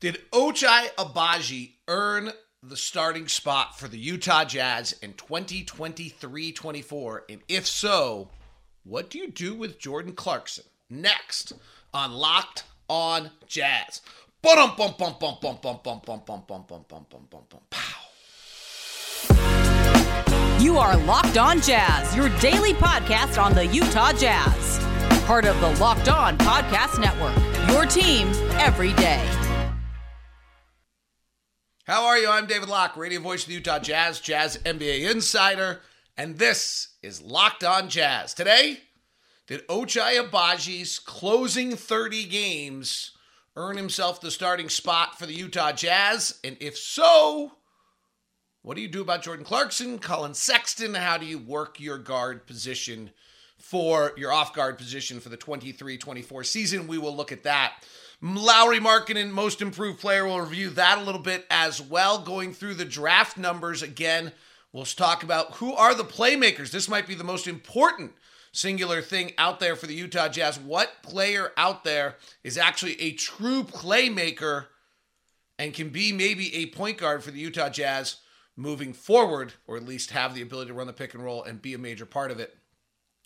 Did Ochai Agbaji earn the starting spot for the Utah Jazz in 2023-24? And if so, what do you do with Jordan Clarkson? Next on Locked on Jazz. You are Locked On Jazz, your daily podcast on the Utah Jazz. Part of the Locked On Podcast Network. Your team every day. How are you? I'm David Locke, radio voice of the Utah Jazz, Jazz NBA insider, and this is Locked On Jazz. Today, did Ochai Agbaji's closing 30 games earn himself the starting spot for the Utah Jazz? And if so, what do you do about Jordan Clarkson, Collin Sexton? How do you work your guard position for your off guard position for the 23 24 season? We will look at that. Lauri Markkanen, most improved player. We'll review that a little bit as well. Going through the draft numbers again, we'll talk about who are the playmakers. This might be the most important singular thing out there for the Utah Jazz. What player out there is actually a true playmaker and can be maybe a point guard for the Utah Jazz moving forward, or at least have the ability to run the pick and roll and be a major part of it.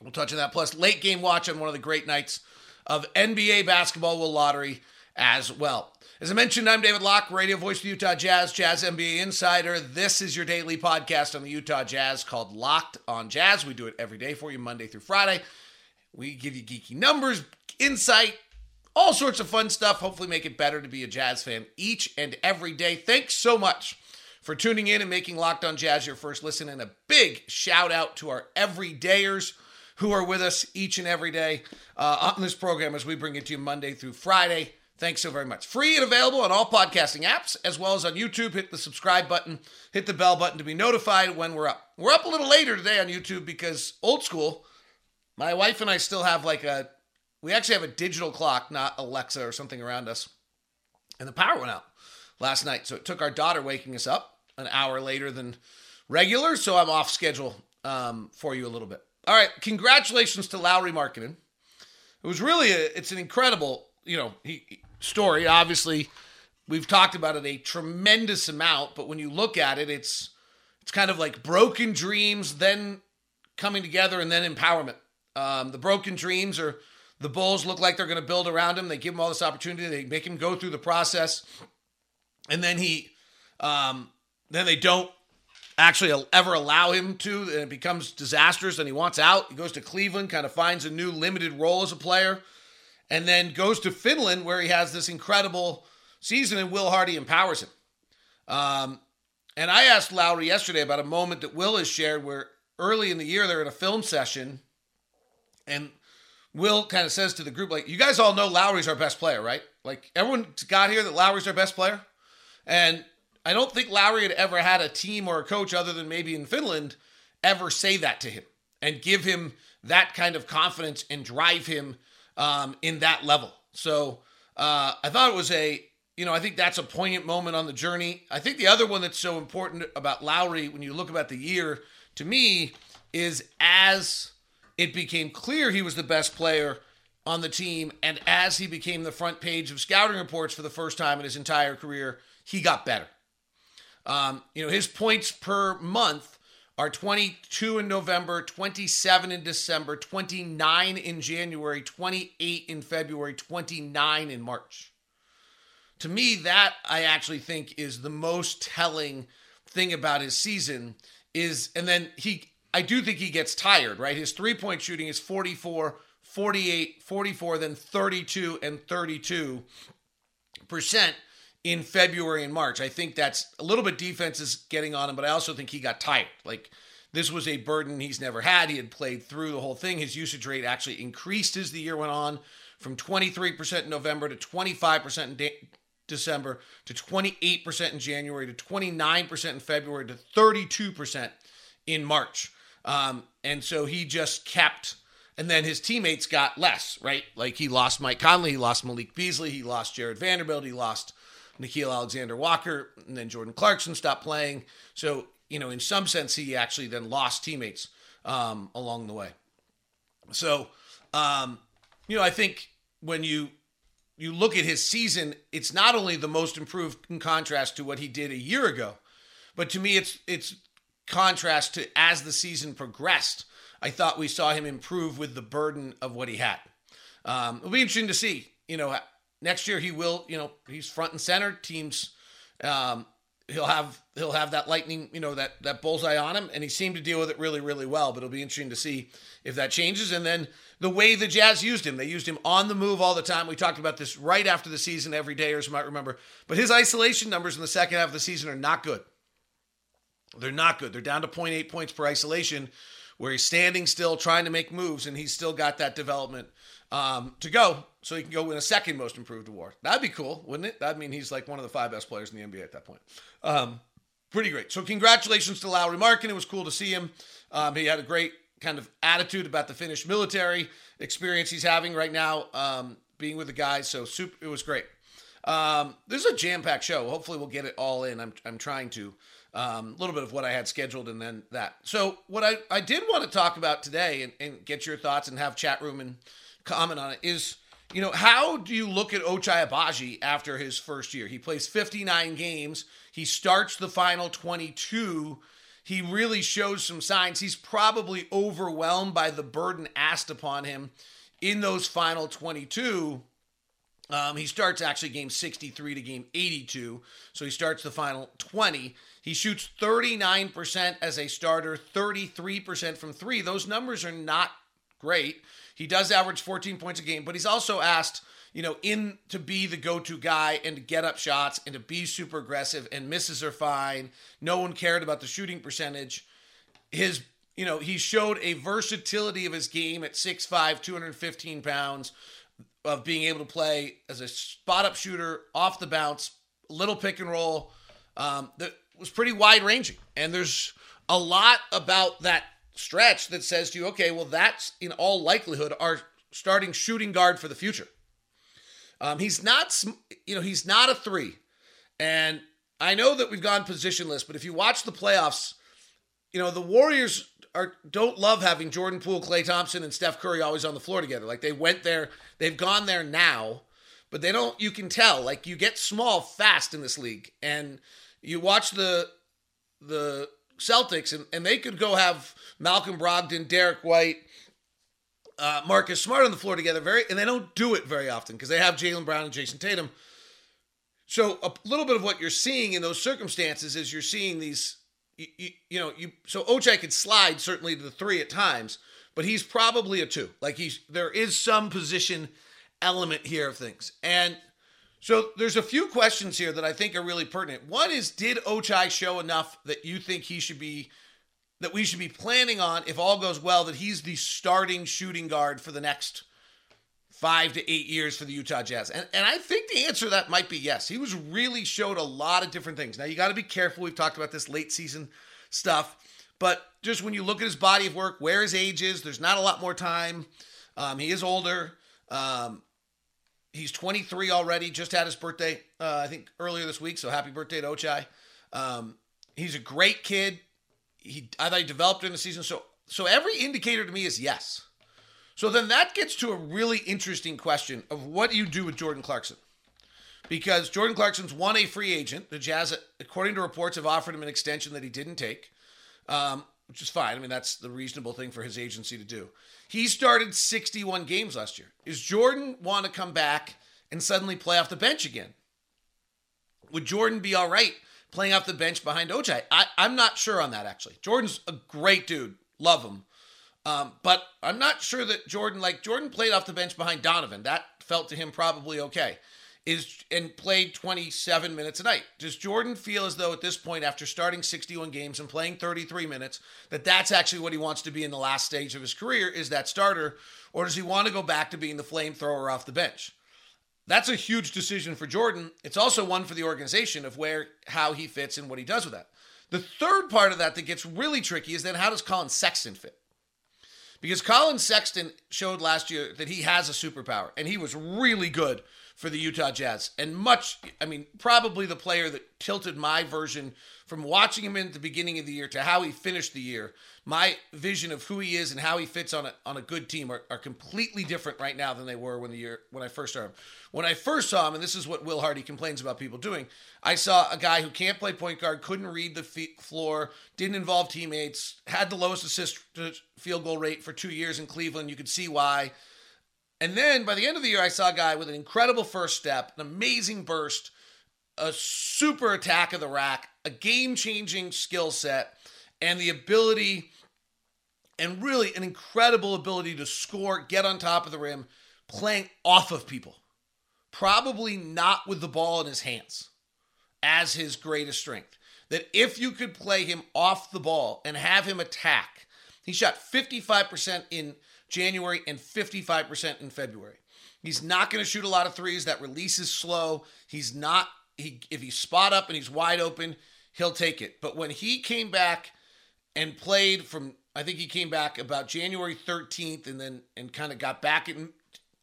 We'll touch on that. Plus, late game watch on one of the great nights of NBA basketball will lottery as well. As I mentioned, I'm David Locke, radio voice of the Utah Jazz, Jazz NBA insider. This is your daily podcast on the Utah Jazz called Locked on Jazz. We do it every day for you, Monday through Friday. We give you geeky numbers, insight, all sorts of fun stuff. Hopefully, make it better to be a Jazz fan each and every day. Thanks so much for tuning in and making Locked on Jazz your first listen. And a big shout out to our everydayers who are with us each and every day uh, on this program as we bring it to you Monday through Friday. Thanks so very much. Free and available on all podcasting apps, as well as on YouTube. Hit the subscribe button, hit the bell button to be notified when we're up. We're up a little later today on YouTube because old school, my wife and I still have like a, we actually have a digital clock, not Alexa or something around us. And the power went out last night. So it took our daughter waking us up an hour later than regular. So I'm off schedule um, for you a little bit. All right. Congratulations to Lauri Markkanen. It was really, a, it's an incredible, you know, he, story. Obviously, we've talked about it a tremendous amount, but when you look at it, it's it's kind of like broken dreams, then coming together, and then empowerment. Um, the broken dreams are the Bulls look like they're going to build around him. They give him all this opportunity. They make him go through the process, and then he, um, then they don't actually ever allow him to. And it becomes disastrous, and he wants out. He goes to Cleveland, kind of finds a new limited role as a player and then goes to Finland where he has this incredible season and Will Hardy empowers him. Um, and I asked Lauri yesterday about a moment that Will has shared where early in the year they're in a film session and Will kind of says to the group, like, you guys all know Lauri's our best player, right? Like everyone got here that Lauri's our best player. And I don't think Lauri had ever had a team or a coach other than maybe in Finland ever say that to him and give him that kind of confidence and drive him um, in that level. So uh, I thought it was a, you know, I think that's a poignant moment on the journey. I think the other one that's so important about Lauri when you look about the year, to me, is as it became clear he was the best player on the team, and as he became the front page of scouting reports for the first time in his entire career, he got better. Um, you know, his points per month are 22 in November, 27 in December, 29 in January, 28 in February, 29 in March. To me, that I actually think is the most telling thing about his season is, and then he, I do think he gets tired, right? His three point shooting is 44, 48, 44, then 32 and 32 percent in February and March. I think that's a little bit defense is getting on him, but I also think he got tired. Like this was a burden he's never had. He had played through the whole thing. His usage rate actually increased as the year went on from 23% in November to 25% in de- December to 28% in January to 29% in February to 32% in March. Um, and so he just kept and then his teammates got less, right? Like he lost Mike Conley, he lost Malik Beasley, he lost Jared Vanderbilt, he lost Nickeil Alexander Walker, and then Jordan Clarkson stopped playing. So, you know, in some sense, he actually then lost teammates um, along the way. So, um, you know, I think when you you look at his season, it's not only the most improved in contrast to what he did a year ago, but to me, it's it's contrast to as the season progressed. I thought we saw him improve with the burden of what he had. Um, it'll be interesting to see. You know, next year he will. You know, he's front and center. Teams, um, he'll have he'll have that lightning. You know, that that bullseye on him, and he seemed to deal with it really, really well. But it'll be interesting to see if that changes. And then the way the Jazz used him, they used him on the move all the time. We talked about this right after the season, every day, or you might remember. But his isolation numbers in the second half of the season are not good. They're not good. They're down to 0.8 points per isolation, where he's standing still, trying to make moves, and he's still got that development um, to go, so he can go win a second most improved award. That'd be cool, wouldn't it? That'd mean he's like one of the five best players in the NBA at that point. Um, pretty great. So congratulations to Lauri Markkanen. It was cool to see him. Um, he had a great kind of attitude about the Finnish military experience he's having right now, um, being with the guys. So super, it was great. Um, this is a jam-packed show. Hopefully, we'll get it all in. I'm I'm trying to. Um, a little bit of what I had scheduled and then that. So, what I, I did want to talk about today and, and get your thoughts and have chat room and comment on it is, you know, how do you look at Ochai Agbaji after his first year? He plays 59 games, he starts the final 22. He really shows some signs. He's probably overwhelmed by the burden asked upon him in those final 22. Um, he starts actually game 63 to game 82. So he starts the final 20. He shoots 39% as a starter, 33% from three. Those numbers are not great. He does average 14 points a game, but he's also asked, you know, in to be the go-to guy and to get up shots and to be super aggressive and misses are fine. No one cared about the shooting percentage. His, you know, he showed a versatility of his game at 6'5, 215 pounds of being able to play as a spot up shooter off the bounce, little pick and roll. Um, that was pretty wide ranging. And there's a lot about that stretch that says to you, okay, well, that's in all likelihood our starting shooting guard for the future. Um, he's not, you know, he's not a three. And I know that we've gone positionless, but if you watch the playoffs, you know, the Warriors are don't love having Jordan Poole, Klay Thompson, and Steph Curry always on the floor together. Like they went there, they've gone there now, but they don't. You can tell, like you get small fast in this league, and you watch the the Celtics, and, and they could go have Malcolm Brogdon, Derrick White, uh, Marcus Smart on the floor together, very, and they don't do it very often because they have Jaylen Brown and Jayson Tatum. So a little bit of what you're seeing in those circumstances is you're seeing these, you, you, you know, you so Ochai could slide certainly to the three at times, but he's probably a two. Like he's there is some position element here of things, and so there's a few questions here that I think are really pertinent. One is did Ochai show enough that you think he should be that we should be planning on if all goes well that he's the starting shooting guard for the next 5 to 8 years for the Utah Jazz? And and I think the answer to that might be yes. He was really showed a lot of different things. Now you got to be careful. We've talked about this late season stuff, but just when you look at his body of work, where his age is, there's not a lot more time. Um, he is older. Um, He's 23 already. Just had his birthday, uh, I think earlier this week. So happy birthday to Ochai. Um, he's a great kid. He I thought he developed in the season. So so every indicator to me is yes. So then that gets to a really interesting question of what do you do with Jordan Clarkson? Because Jordan Clarkson's one a free agent. The Jazz, according to reports, have offered him an extension that he didn't take, um, which is fine. I mean, that's the reasonable thing for his agency to do. He started 61 games last year. Is Jordan want to come back and suddenly play off the bench again? Would Jordan be all right playing off the bench behind Ochai? I, I'm not sure on that, actually. Jordan's a great dude. Love him. Um, but I'm not sure that Jordan, like, Jordan played off the bench behind Donovan. That felt to him probably okay is and played 27 minutes a night. Does Jordan feel as though at this point, after starting 61 games and playing 33 minutes, that that's actually what he wants to be in the last stage of his career? Is that starter, or does he want to go back to being the flamethrower off the bench? That's a huge decision for Jordan. It's also one for the organization of where how he fits and what he does with that. The third part of that that gets really tricky is then how does Collin Sexton fit? Because Collin Sexton showed last year that he has a superpower and he was really good for the Utah Jazz. And much, I mean, probably the player that tilted my version from watching him in the beginning of the year to how he finished the year. My vision of who he is and how he fits on a, on a good team are, are completely different right now than they were when the year when I first saw him. When I first saw him, and this is what Will Hardy complains about people doing, I saw a guy who can't play point guard, couldn't read the floor, didn't involve teammates, had the lowest assist field goal rate for two years in Cleveland. You could see why. And then by the end of the year, I saw a guy with an incredible first step, an amazing burst, a super attack of the rack, a game changing skill set, and the ability and really an incredible ability to score, get on top of the rim, playing off of people. Probably not with the ball in his hands as his greatest strength. That if you could play him off the ball and have him attack, he shot 55% in January and 55% in February. He's not going to shoot a lot of threes. That release is slow. He's not he if he's spot up and he's wide open, he'll take it. But when he came back and played from I think he came back about January 13th and then and kind of got back and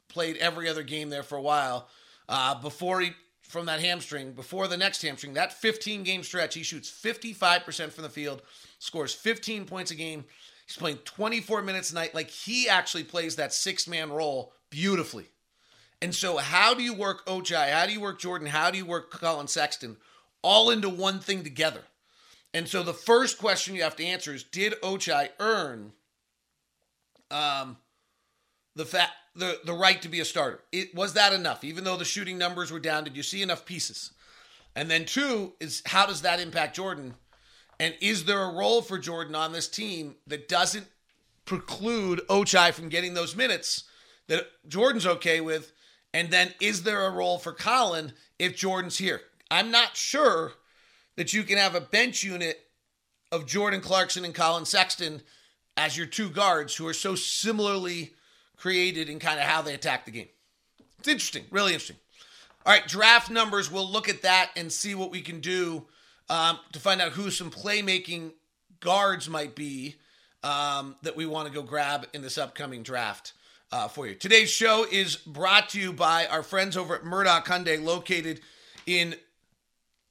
played every other game there for a while uh, before he from that hamstring before the next hamstring that 15 game stretch he shoots 55% from the field scores 15 points a game He's playing 24 minutes a night. Like he actually plays that six man role beautifully. And so, how do you work Ochai? How do you work Jordan? How do you work Collin Sexton all into one thing together? And so, the first question you have to answer is Did Ochai earn um, the fact the, the right to be a starter? It, was that enough? Even though the shooting numbers were down, did you see enough pieces? And then, two is how does that impact Jordan? And is there a role for Jordan on this team that doesn't preclude Ochai from getting those minutes that Jordan's okay with? And then is there a role for Collin if Jordan's here? I'm not sure that you can have a bench unit of Jordan Clarkson and Collin Sexton as your two guards who are so similarly created in kind of how they attack the game. It's interesting, really interesting. All right, draft numbers. We'll look at that and see what we can do um, to find out who some playmaking guards might be um, that we want to go grab in this upcoming draft uh, for you. Today's show is brought to you by our friends over at Murdock Hyundai, located in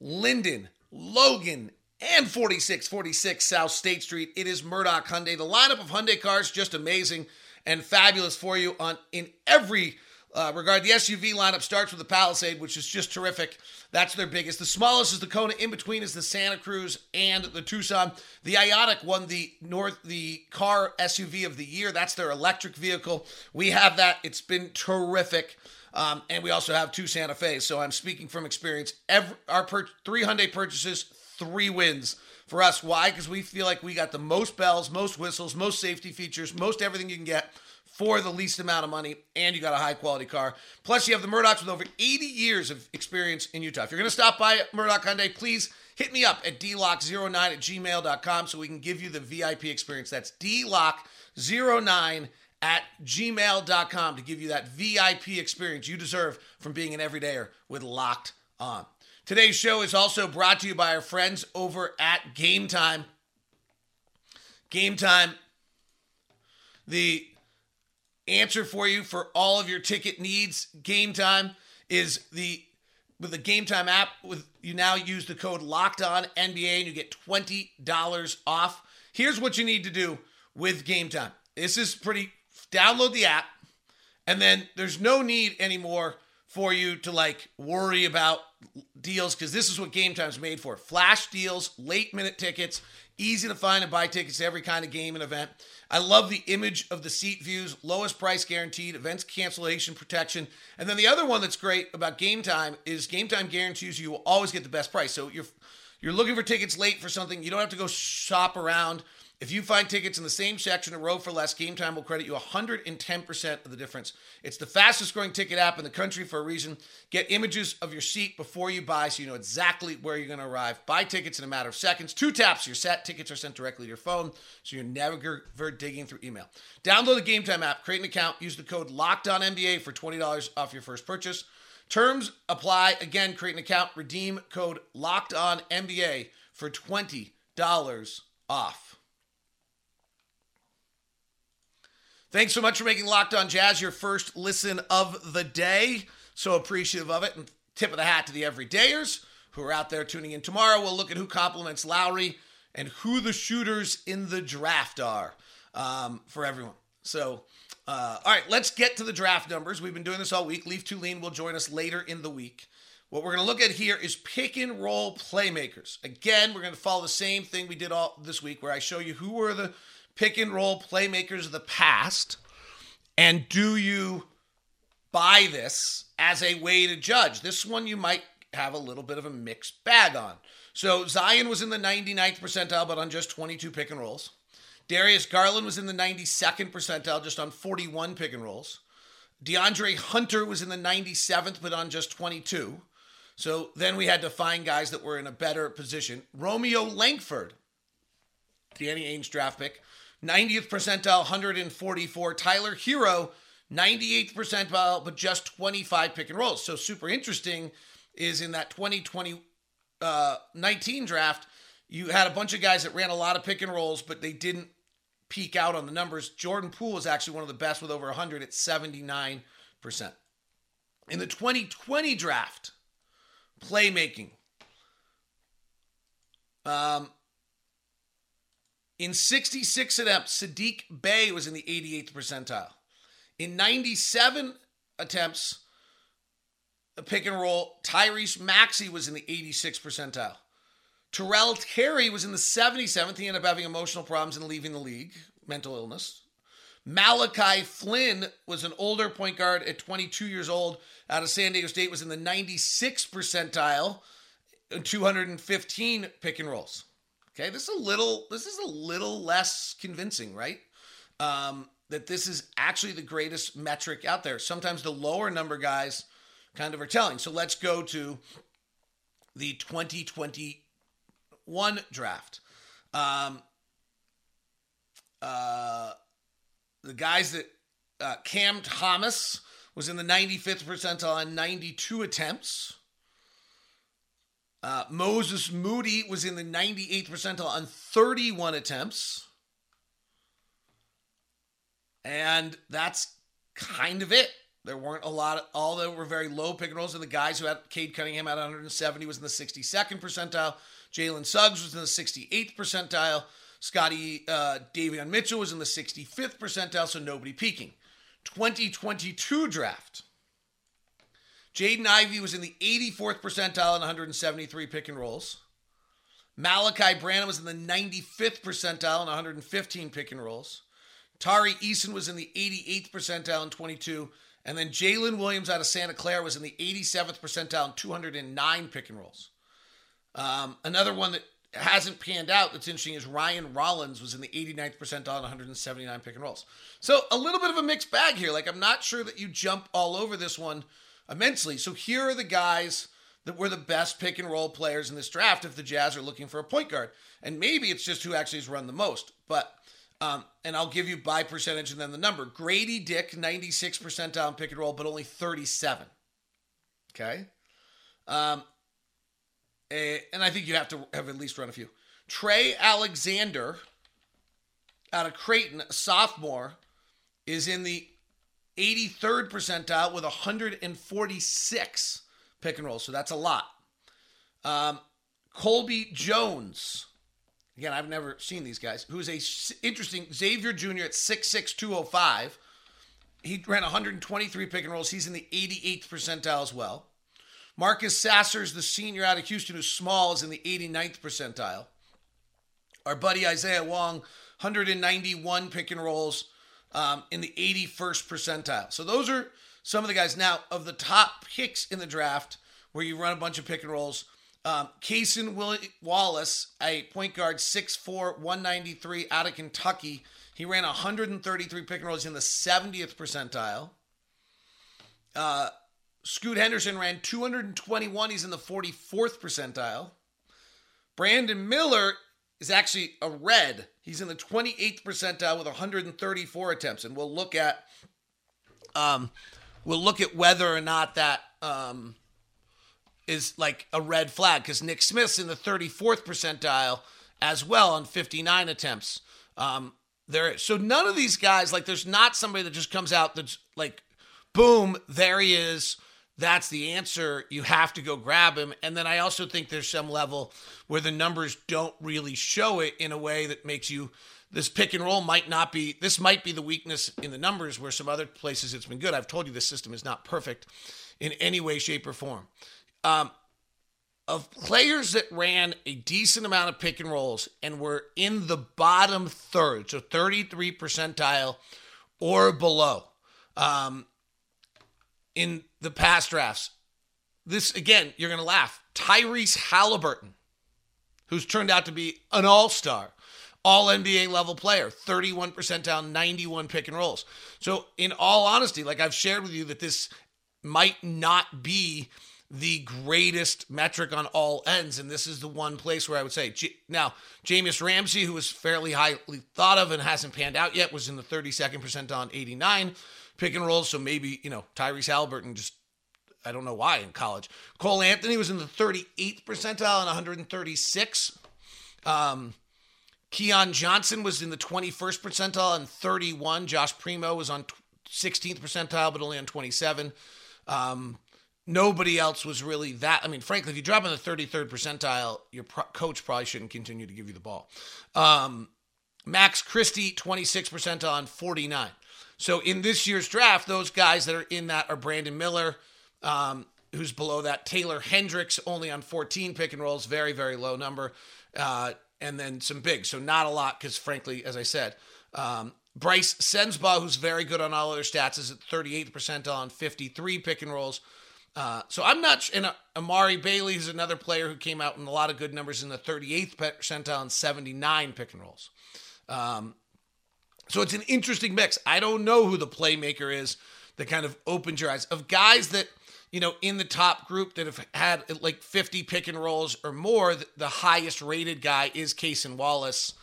Lindon, Logan, and 4646 South State Street. It is Murdock Hyundai. The lineup of Hyundai cars just amazing and fabulous for you on in every uh, regard. The SUV lineup starts with the Palisade, which is just terrific. That's their biggest. The smallest is the Kona. In between is the Santa Cruz and the Tucson. The Ioniq won the North the car SUV of the year. That's their electric vehicle. We have that. It's been terrific. Um, and we also have two Santa Fe. So I'm speaking from experience. Every, our per, three Hyundai purchases, three wins for us. Why? Because we feel like we got the most bells, most whistles, most safety features, most everything you can get for the least amount of money, and you got a high quality car. Plus, you have the Murdocks with over 80 years of experience in Utah. If you're going to stop by Murdock Hyundai, please hit me up at dlocke09 at gmail.com so we can give you the VIP experience. That's dlocke09 at gmail.com to give you that VIP experience you deserve from being an everydayer with Locked On. Today's show is also brought to you by our friends over at Game Time. Game Time, the answer for you for all of your ticket needs. Game time is the with the Game Time app. With you now use the code Locked On NBA and you get twenty dollars off. Here's what you need to do with Game Time. This is pretty. Download the app, and then there's no need anymore for you to like worry about deals because this is what Game Time's made for. Flash deals, late minute tickets, easy to find and buy tickets to every kind of game and event. I love the image of the seat views, lowest price guaranteed, events cancellation protection. And then the other one that's great about Game Time is Game Time guarantees you will always get the best price. So you're you're looking for tickets late for something, you don't have to go shop around. If you find tickets in the same section a row for less, Game Time will credit you 110% of the difference. It's the fastest growing ticket app in the country for a reason. Get images of your seat before you buy so you know exactly where you're going to arrive. Buy tickets in a matter of seconds. Two taps, you're set. Tickets are sent directly to your phone so you're never digging through email. Download the Game Time app, create an account, use the code LOCKEDONNBA for $20 off your first purchase. Terms apply. Again, create an account, redeem code LOCKEDONNBA for $20 off. Thanks so much for making Locked On Jazz your first listen of the day. So appreciative of it. And tip of the hat to the everydayers who are out there tuning in tomorrow. We'll look at who compliments Lauri and who the shooters in the draft are um, for everyone. So, uh, all right, let's get to the draft numbers. We've been doing this all week. Leif Thulin will join us later in the week. What we're going to look at here is pick and roll playmakers. Again, we're going to follow the same thing we did all this week, where I show you who were the pick and roll playmakers of the past, and do you buy this as a way to judge? This one you might have a little bit of a mixed bag on. So Zion was in the 99th percentile, but on just 22 pick and rolls. Darius Garland was in the 92nd percentile, just on 41 pick and rolls. DeAndre Hunter was in the 97th, but on just 22. So then we had to find guys that were in a better position. Romeo Langford, Danny Ainge draft pick, 90th percentile, 144. Tyler Herro, 98th percentile, but just 25 pick and rolls. So super interesting is in that 2020 uh, 19 draft, you had a bunch of guys that ran a lot of pick and rolls, but they didn't peak out on the numbers. Jordan Poole is actually one of the best with over 100 at 79%. In the 2020 draft, playmaking. Um, in 66 attempts, Sadiq Bey was in the 88th percentile. In 97 attempts, a pick and roll, Tyrese Maxey was in the 86th percentile. Tyrell Terry was in the 77th. He ended up having emotional problems and leaving the league, mental illness. Malachi Flynn was an older point guard at 22 years old out of San Diego State, was in the 96th percentile, 215 pick and rolls. Okay, this is a little this is a little less convincing, right? Um, that this is actually the greatest metric out there. Sometimes the lower number guys kind of are telling. So let's go to the 2021 draft. Um, uh, the guys that uh, Cam Thomas was in the 95th percentile on 92 attempts. Uh, Moses Moody was in the 98th percentile on 31 attempts. And that's kind of it. There weren't a lot, of, all that were very low pick and rolls. And the guys who had Cade Cunningham at 170 was in the 62nd percentile. Jalen Suggs was in the 68th percentile. Scotty uh, Davion Mitchell was in the 65th percentile, so nobody peaking. 2022 draft. Jaden Ivey was in the 84th percentile in 173 pick and rolls. Malaki Branham was in the 95th percentile in 115 pick and rolls. Tari Eason was in the 88th percentile in 22. And then Jalen Williams out of Santa Clara was in the 87th percentile in 209 pick and rolls. Um, another one that hasn't panned out that's interesting is Ryan Rollins was in the 89th percentile and 179 pick and rolls. So a little bit of a mixed bag here. Like I'm not sure that you jump all over this one immensely. So here are the guys that were the best pick and roll players in this draft if the Jazz are looking for a point guard. And maybe it's just who actually has run the most. But um, and I'll give you by percentage and then the number. Grady Dick, 96 percentile pick and roll, but only 37. Okay. Um, eh, and I think you have to have at least run a few. Trey Alexander out of Creighton, sophomore, is in the 83rd percentile with 146 pick and rolls. So that's a lot. Um, Colby Jones. Again, I've never seen these guys. Who's a interesting Xavier Jr. at 6'6", He ran 123 pick and rolls. He's in the 88th percentile as well. Marcus Sasser's the senior out of Houston, who's small, is in the 89th percentile. Our buddy Isaiah Wong, 191 pick and rolls um, in the 81st percentile. So those are some of the guys. Now, of the top picks in the draft, where you run a bunch of pick and rolls, um, Cason Wallace, a point guard, 6'4, 193 out of Kentucky. He ran 133 pick and rolls in the 70th percentile. Uh, Scoot Henderson ran 221. He's in the 44th percentile. Brandon Miller is actually a red. He's in the 28th percentile with 134 attempts, and we'll look at um, we'll look at whether or not that um, is like a red flag because Nick Smith's in the 34th percentile as well on 59 attempts. Um, there, so none of these guys like there's not somebody that just comes out that's like, boom, there he is. That's the answer, you have to go grab him. And then I also think there's some level where the numbers don't really show it in a way that makes you this pick and roll might not be this might be the weakness in the numbers where some other places it's been good. I've told you the system is not perfect in any way, shape, or form. Um, of players that ran a decent amount of pick and rolls and were in the bottom third, so 33 percentile or below um, in the past drafts. This, again, you're going to laugh. Tyrese Haliburton, who's turned out to be an all star, all NBA level player, 31 percentile, 91 pick and rolls. So, in all honesty, like I've shared with you, that this might not be the greatest metric on all ends. And this is the one place where I would say, now, Jahmi'us Ramsey, who was fairly highly thought of and hasn't panned out yet, was in the 32nd percentile on 89 pick and rolls. So maybe, you know, Tyrese Haliburton just, I don't know why in college. Cole Anthony was in the 38th percentile and 136. Um, Keon Johnson was in the 21st percentile and 31. Josh Primo was on 16th percentile, but only on 27. Um, nobody else was really that. I mean, frankly, if you drop in the 33rd percentile, your pro- coach probably shouldn't continue to give you the ball. Um, Max Christie, 26 percentile on 49. So in this year's draft, those guys that are in that are Brandon Miller, um, who's below that, Taylor Hendricks, only on 14 pick and rolls, very, very low number, uh, and then some bigs. So not a lot because, frankly, as I said, um, Brice Sensabaugh, who's very good on all other stats, is at 38th percentile on 53 pick and rolls. Uh, so I'm not. And uh, Amari Bailey is another player who came out in a lot of good numbers in the 38th percentile on 79 pick and rolls. Um, so it's an interesting mix. I don't know who the playmaker is that kind of opens your eyes of guys that you know in the top group that have had like 50 pick and rolls or more. The highest rated guy is Cason Wallace.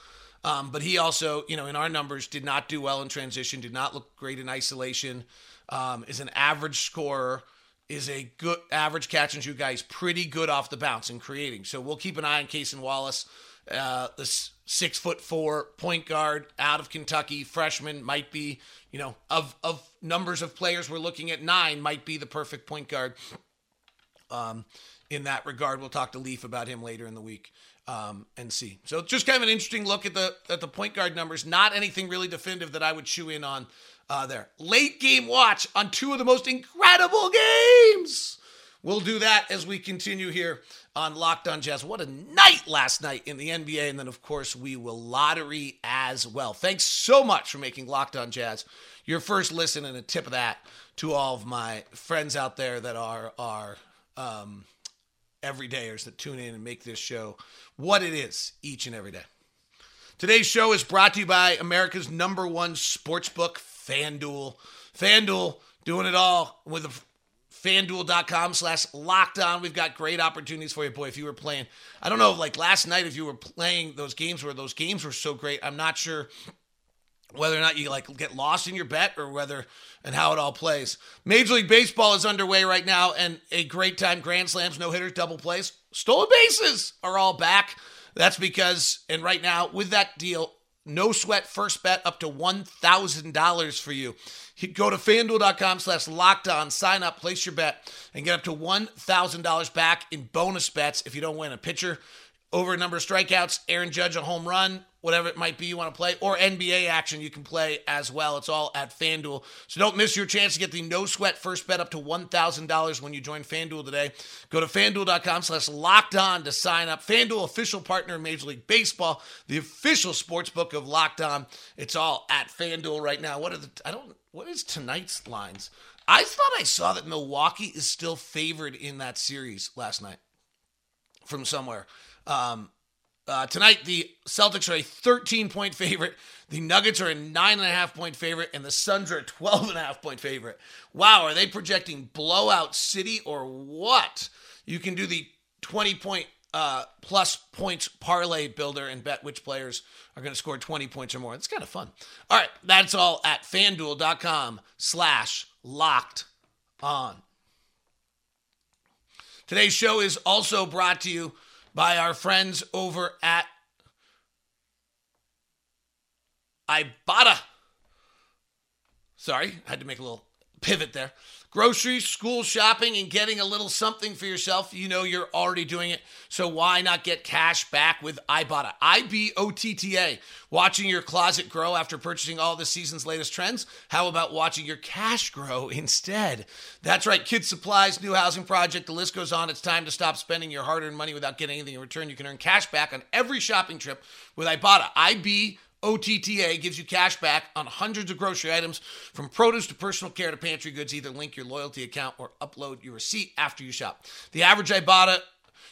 Um, but he also, you know, in our numbers, did not do well in transition, did not look great in isolation, um, is an average scorer is a good average catch and shoot guy. He's pretty good off the bounce and creating. So we'll keep an eye on Cason Wallace, uh, this six foot four point guard out of Kentucky, freshman might be, you know, of of numbers of players we're looking at, nine might be the perfect point guard. Um, in that regard, we'll talk to Leif about him later in the week. Um, and see. So just kind of an interesting look at the at the point guard numbers. Not anything really definitive that I would chew in on uh, there. Late game watch on two of the most incredible games. We'll do that as we continue here on Locked On Jazz. What a night last night in the NBA. And then, of course, we will lottery as well. Thanks so much for making Locked On Jazz your first listen and a tip of that to all of my friends out there that are, are um, everydayers that tune in and make this show what it is each and every day. Today's show is brought to you by America's number one sports book, FanDuel. FanDuel doing it all with a fanduel.com slash locked. We've got great opportunities for you, boy. If you were playing, I don't know, like last night, if you were playing those games where those games were so great, I'm not sure whether or not you like get lost in your bet or whether and how it all plays. Major League Baseball is underway right now and a great time. Grand slams, no hitters, double plays, stolen bases are all back. That's because, and right now with that deal, no sweat first bet up to $1,000 for you. Go to fanduel.com slash locked on, sign up, place your bet, and get up to $1,000 back in bonus bets if you don't win a pitcher over a number of strikeouts, Aaron Judge a home run, whatever it might be you want to play, or NBA action you can play as well. It's all at FanDuel. So don't miss your chance to get the no sweat first bet up to $1,000 when you join FanDuel today. Go to fanduel.com slash locked on to sign up. FanDuel, official partner of Major League Baseball, the official sports book of Locked On. It's all at FanDuel right now. What are the, I don't, what is tonight's lines? I thought I saw that Milwaukee is still favored in that series last night from somewhere. Um, uh, tonight, the Celtics are a 13 point favorite. The Nuggets are a 9.5 point favorite, and the Suns are a 12.5 point favorite. Wow, are they projecting blowout city or what? You can do the 20 point uh, plus points parlay builder and bet which players are going to score 20 points or more. It's kind of fun. All right, that's all at fanduel.com slash locked on. Today's show is also brought to you by our friends over at Ibotta. Sorry, I had to make a little pivot there. Groceries, school shopping, and getting a little something for yourself. You know you're already doing it. So why not get cash back with Ibotta? I B O T T A. Watching your closet grow after purchasing all the season's latest trends? How about watching your cash grow instead? That's right, kids' supplies, new housing project, the list goes on. It's time to stop spending your hard earned money without getting anything in return. You can earn cash back on every shopping trip with Ibotta. I B OTTA gives you cash back on hundreds of grocery items from produce to personal care to pantry goods. Either link your loyalty account or upload your receipt after you shop. The average Ibotta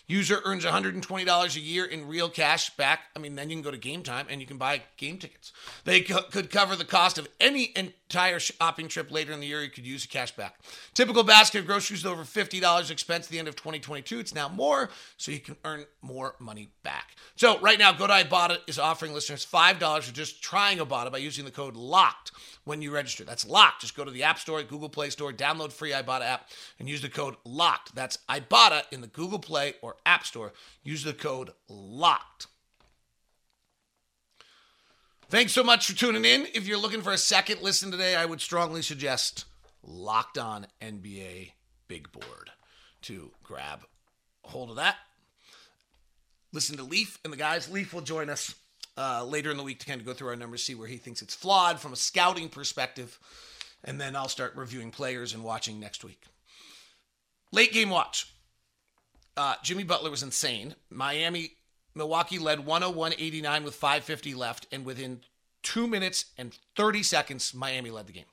user earns $120 a year in real cash back. I mean, then you can go to game time and you can buy game tickets. They co- could cover the cost of any entire shopping trip later in the year. You could use cash back. Typical basket of groceries is over $50 expense at the end of 2022. It's now more, so you can earn more money back. So right now, go to Ibotta is offering listeners $5 for just trying Ibotta by using the code LOCKED when you register. That's locked. Just go to the App Store, Google Play Store, download free Ibotta app, and use the code LOCKED. That's Ibotta in the Google Play or App Store. Use the code LOCKED. Thanks so much for tuning in. If you're looking for a second listen today, I would strongly suggest Locked On NBA Big Board to grab hold of that. Listen to Leif and the guys. Leif will join us uh, later in the week to kind of go through our numbers, see where he thinks it's flawed from a scouting perspective, and then I'll start reviewing players and watching next week. Late game watch. Uh, Jimmy Butler was insane. Miami, Milwaukee led 101 89 with 5.50 left, and within two minutes and 30 seconds, Miami led the game.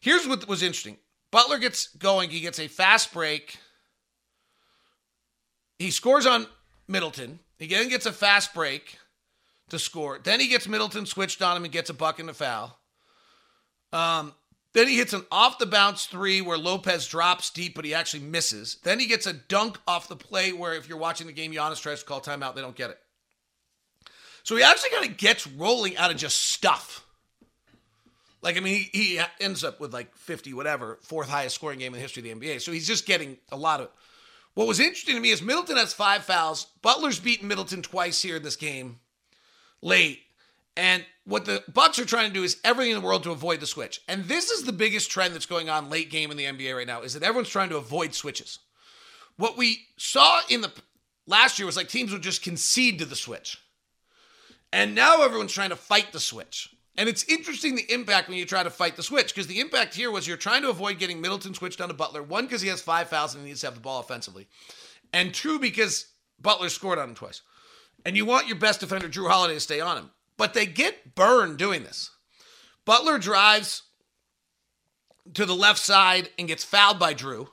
Here's what was interesting Butler gets going, he gets a fast break. He scores on Middleton. He then gets a fast break to score. Then he gets Middleton switched on him and gets a buck and a foul. Um, then he hits an off the bounce three where Lopez drops deep, but he actually misses. Then he gets a dunk off the play where, if you're watching the game, Giannis tries to call timeout. They don't get it. So he actually kind of gets rolling out of just stuff. Like, I mean, he, he ends up with like 50, whatever, fourth highest scoring game in the history of the NBA. So he's just getting a lot of. What was interesting to me is Middleton has five fouls. Butler's beaten Middleton twice here in this game late. And what the Bucks are trying to do is everything in the world to avoid the switch. And this is the biggest trend that's going on late game in the NBA right now is that everyone's trying to avoid switches. What we saw in the last year was like teams would just concede to the switch. And now everyone's trying to fight the switch. And it's interesting the impact when you try to fight the switch because the impact here was you're trying to avoid getting Middleton switched on to Butler. One, because he has five fouls and he needs to have the ball offensively. And two, because Butler scored on him twice. And you want your best defender, Jrue Holiday, to stay on him. But they get burned doing this. Butler drives to the left side and gets fouled by Jrue.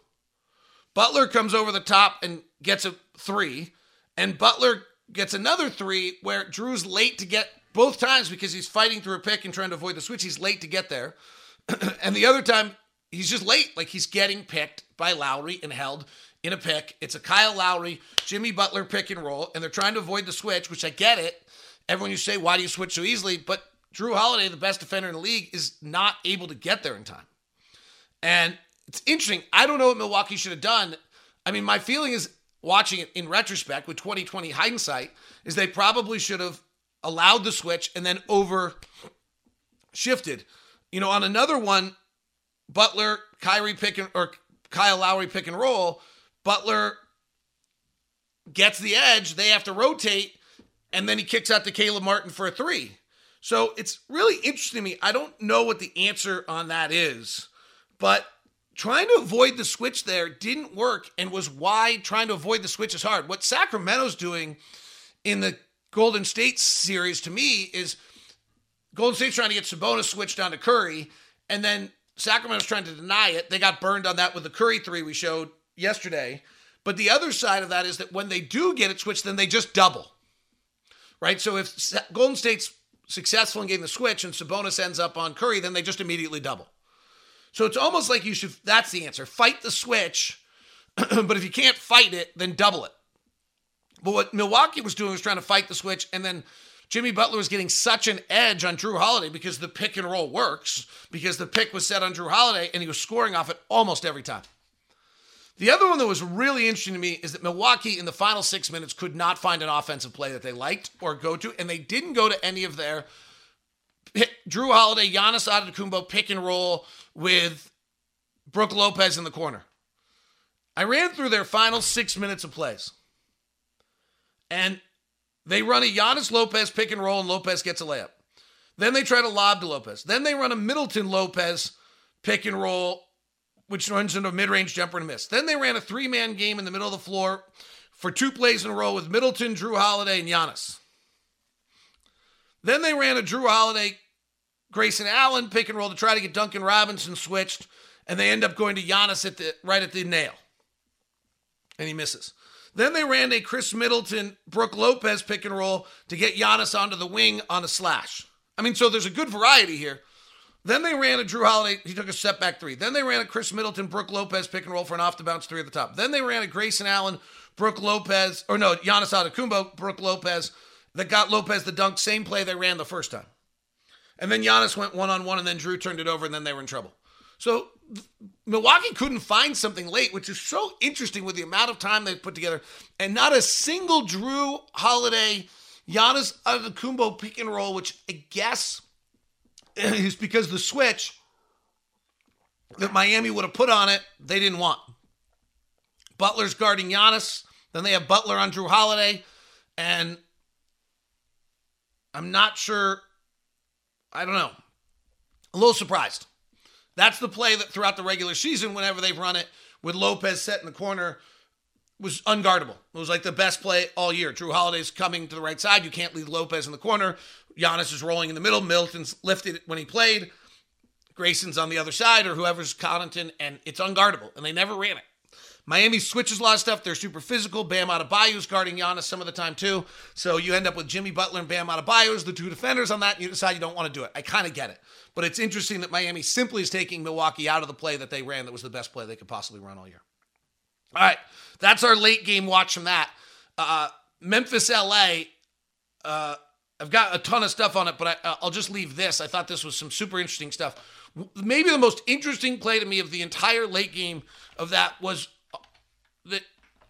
Butler comes over the top and gets a three. And Butler gets another three where Jrue's late to get both times because he's fighting through a pick and trying to avoid the switch. He's late to get there. and the other time, he's just late. Like he's getting picked by Lowry and held in a pick. It's a Kyle Lowry, Jimmy Butler pick and roll, and they're trying to avoid the switch, which I get it. Everyone you say, why do you switch so easily? But Jrue Holiday, the best defender in the league, is not able to get there in time. And it's interesting. I don't know what Milwaukee should have done. I mean, my feeling is watching it in retrospect with 2020 hindsight is they probably should have allowed the switch and then over shifted. You know, on another one, Butler, Kyrie pick and, or Kyle Lowry pick and roll, Butler gets the edge. They have to rotate, and then he kicks out to Caleb Martin for a three. So it's really interesting to me. I don't know what the answer on that is, but trying to avoid the switch there didn't work and was why trying to avoid the switch is hard. What Sacramento's doing in the Golden State series to me is Golden State's trying to get Sabonis switched on to Curry, and then Sacramento's trying to deny it. They got burned on that with the Curry three we showed yesterday. But the other side of that is that when they do get it switched, then they just double. Right? So if Golden State's successful in getting the switch and Sabonis ends up on Curry, then they just immediately double. So it's almost like you should, that's the answer. Fight the switch, but if you can't fight it, then double it. But what Milwaukee was doing was trying to fight the switch, and then Jimmy Butler was getting such an edge on Jrue Holiday because the pick and roll works, because the pick was set on Jrue Holiday, and he was scoring off it almost every time. The other one that was really interesting to me is that Milwaukee in the final six minutes could not find an offensive play that they liked or go to, and they didn't go to any of their Jrue Holiday, Giannis Antetokounmpo pick and roll with Brook Lopez in the corner. I ran through their final six minutes of plays. And they run a Giannis Lopez pick and roll, and Lopez gets a layup. Then they try to lob to Lopez. Then they run a Middleton Lopez pick and roll, which runs into a mid range jumper and a miss. Then they ran a three man game in the middle of the floor for two plays in a row with Middleton, Jrue Holiday, and Giannis. Then they ran a Jrue Holiday, Grayson Allen pick and roll to try to get Duncan Robinson switched, and they end up going to Giannis at the right at the nail, and he misses. Then they ran a Khris Middleton, Brook Lopez pick and roll to get Giannis onto the wing on a slash. I mean, so there's a good variety here. Then they ran a Jrue Holiday. He took a step back three. Then they ran a Khris Middleton, Brook Lopez pick and roll for an off the bounce three at the top. Then they ran a Grayson Allen, Brook Lopez, or no, Giannis Antetokounmpo, Brook Lopez that got Lopez the dunk. Same play they ran the first time. And then Giannis went one on one, and then Jrue turned it over, and then they were in trouble. So Milwaukee couldn't find something late, which is so interesting with the amount of time they put together, and not a single Jrue Holiday, Giannis Antetokounmpo pick and roll, which I guess is because the switch that Miami would have put on it, they didn't want. Butler's guarding Giannis. Then they have Butler on Jrue Holiday. And I'm not sure. I don't know. A little surprised. That's the play that throughout the regular season, whenever they've run it with Lopez set in the corner, was unguardable. It was like the best play all year. Jrue Holiday's coming to the right side. You can't leave Lopez in the corner. Giannis is rolling in the middle. Milton's lifted when he played. Grayson's on the other side, or whoever's Connaughton, and it's unguardable. And they never ran it. Miami switches a lot of stuff. They're super physical. Bam Adebayo's guarding Giannis some of the time too. So you end up with Jimmy Butler and Bam Adebayo as the two defenders on that, and you decide you don't want to do it. I kind of get it. But it's interesting that Miami simply is taking Milwaukee out of the play that they ran that was the best play they could possibly run all year. All right, that's our late game watch from that. Uh, Memphis, LA. Uh, I've got a ton of stuff on it, but I, will just leave this. I thought this was some super interesting stuff. Maybe the most interesting play to me of the entire late game of that was that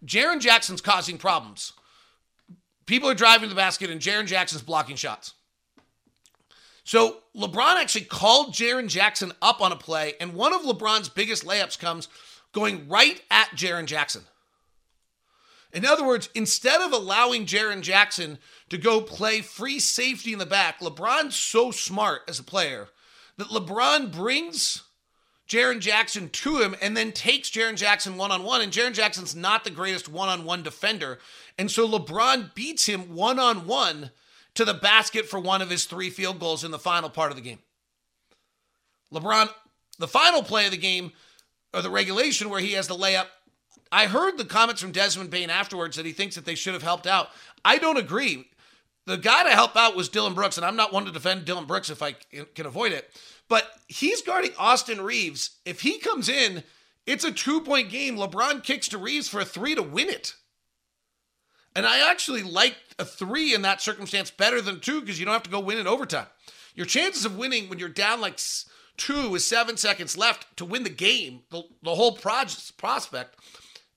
Jaren Jackson's causing problems. People are driving the basket, and Jaren Jackson's blocking shots. So LeBron actually called Jaren Jackson up on a play, and one of LeBron's biggest layups comes going right at Jaren Jackson. In other words, instead of allowing Jaren Jackson to go play free safety in the back, LeBron's so smart as a player that LeBron brings Jaren Jackson to him and then takes Jaren Jackson one on one. And Jaren Jackson's not the greatest one on one defender. And so LeBron beats him one on one to the basket for one of his three field goals in the final part of the game. LeBron, the final play of the game, or the regulation where he has the layup. I heard the comments from Desmond Bane afterwards that he thinks that they should have helped out. I don't agree. The guy to help out was Dillon Brooks, and I'm not one to defend Dillon Brooks if I can avoid it. But he's guarding Austin Reaves. If he comes in, it's a two point game. LeBron kicks to Reaves for a three to win it. And I actually like a three in that circumstance better than two because you don't have to go win in overtime. Your chances of winning when you're down like two with seven seconds left to win the game, the, the whole prospect,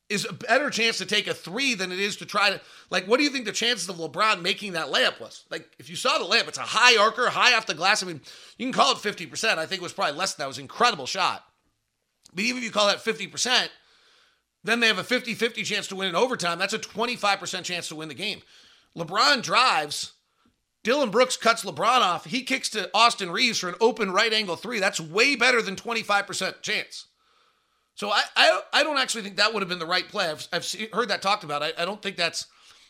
is a better chance to take a three than it is to try to like what do you think the chances of LeBron making that layup was? Like if you saw the layup, it's a high arcer, high off the glass. I mean, you can call it 50%. I think it was probably less than that. It was an incredible shot. But even if you call that 50%, then they have a 50-50 chance to win in overtime. That's a 25% chance to win the game. LeBron drives Dillon Brooks cuts LeBron off. He kicks to Austin Reaves for an open right angle three. That's way better than 25% chance. So I, I, I don't actually think that would have been the right play. I've, I've seen, heard that talked about. I, I don't think that's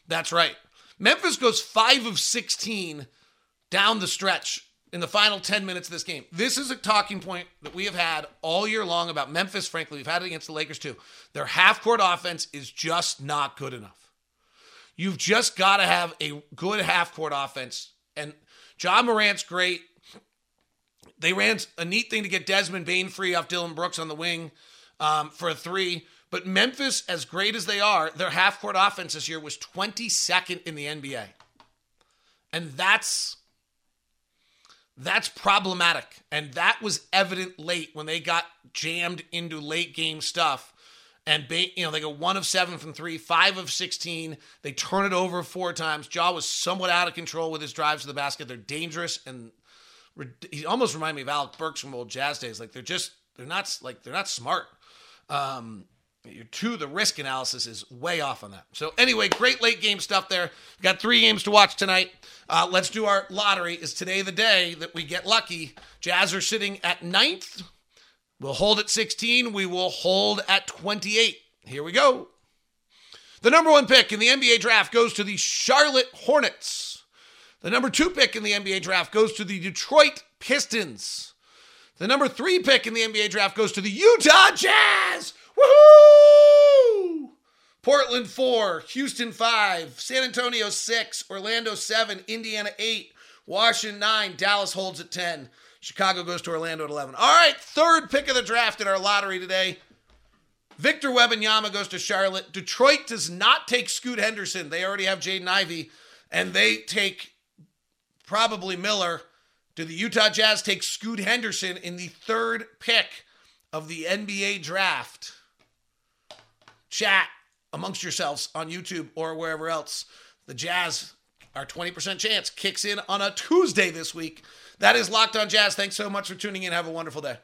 that's right. Memphis goes five of 16 down the stretch in the final 10 minutes of this game. This is a talking point that we have had all year long about Memphis. Frankly, we've had it against the Lakers too. Their half court offense is just not good enough. You've just got to have a good half court offense. And Ja Morant's great. They ran a neat thing to get Desmond Bane free off Dillon Brooks on the wing um, for a three. But Memphis, as great as they are, their half court offense this year was 22nd in the NBA. And that's that's problematic. And that was evident late when they got jammed into late game stuff and you know they go one of seven from three, five of sixteen. They turn it over four times. Ja was somewhat out of control with his drives to the basket. They're dangerous and he almost reminded me of Alec Burks from old Jazz days. Like they're just they're not like they're not smart. Um, two, the risk analysis is way off on that. So anyway, great late game stuff there. got three games to watch tonight. Uh, let's do our lottery. Is today the day that we get lucky? Jazz are sitting at ninth. We'll hold at 16. We will hold at 28. Here we go. The number one pick in the NBA draft goes to the Charlotte Hornets. The number two pick in the NBA draft goes to the Detroit Pistons. The number three pick in the NBA draft goes to the Utah Jazz. Woohoo! Portland four, Houston five, San Antonio six, Orlando seven, Indiana eight, Washington nine, Dallas holds at 10. Chicago goes to Orlando at 11. All right, third pick of the draft in our lottery today. Victor Wembanyama goes to Charlotte. Detroit does not take Scoot Henderson. They already have Jaden Ivey, and they take probably Miller. Do the Utah Jazz take Scoot Henderson in the third pick of the NBA draft? Chat amongst yourselves on YouTube or wherever else. The Jazz, our 20% chance, kicks in on a Tuesday this week. That is Locked on Jazz. Thanks so much for tuning in. Have a wonderful day.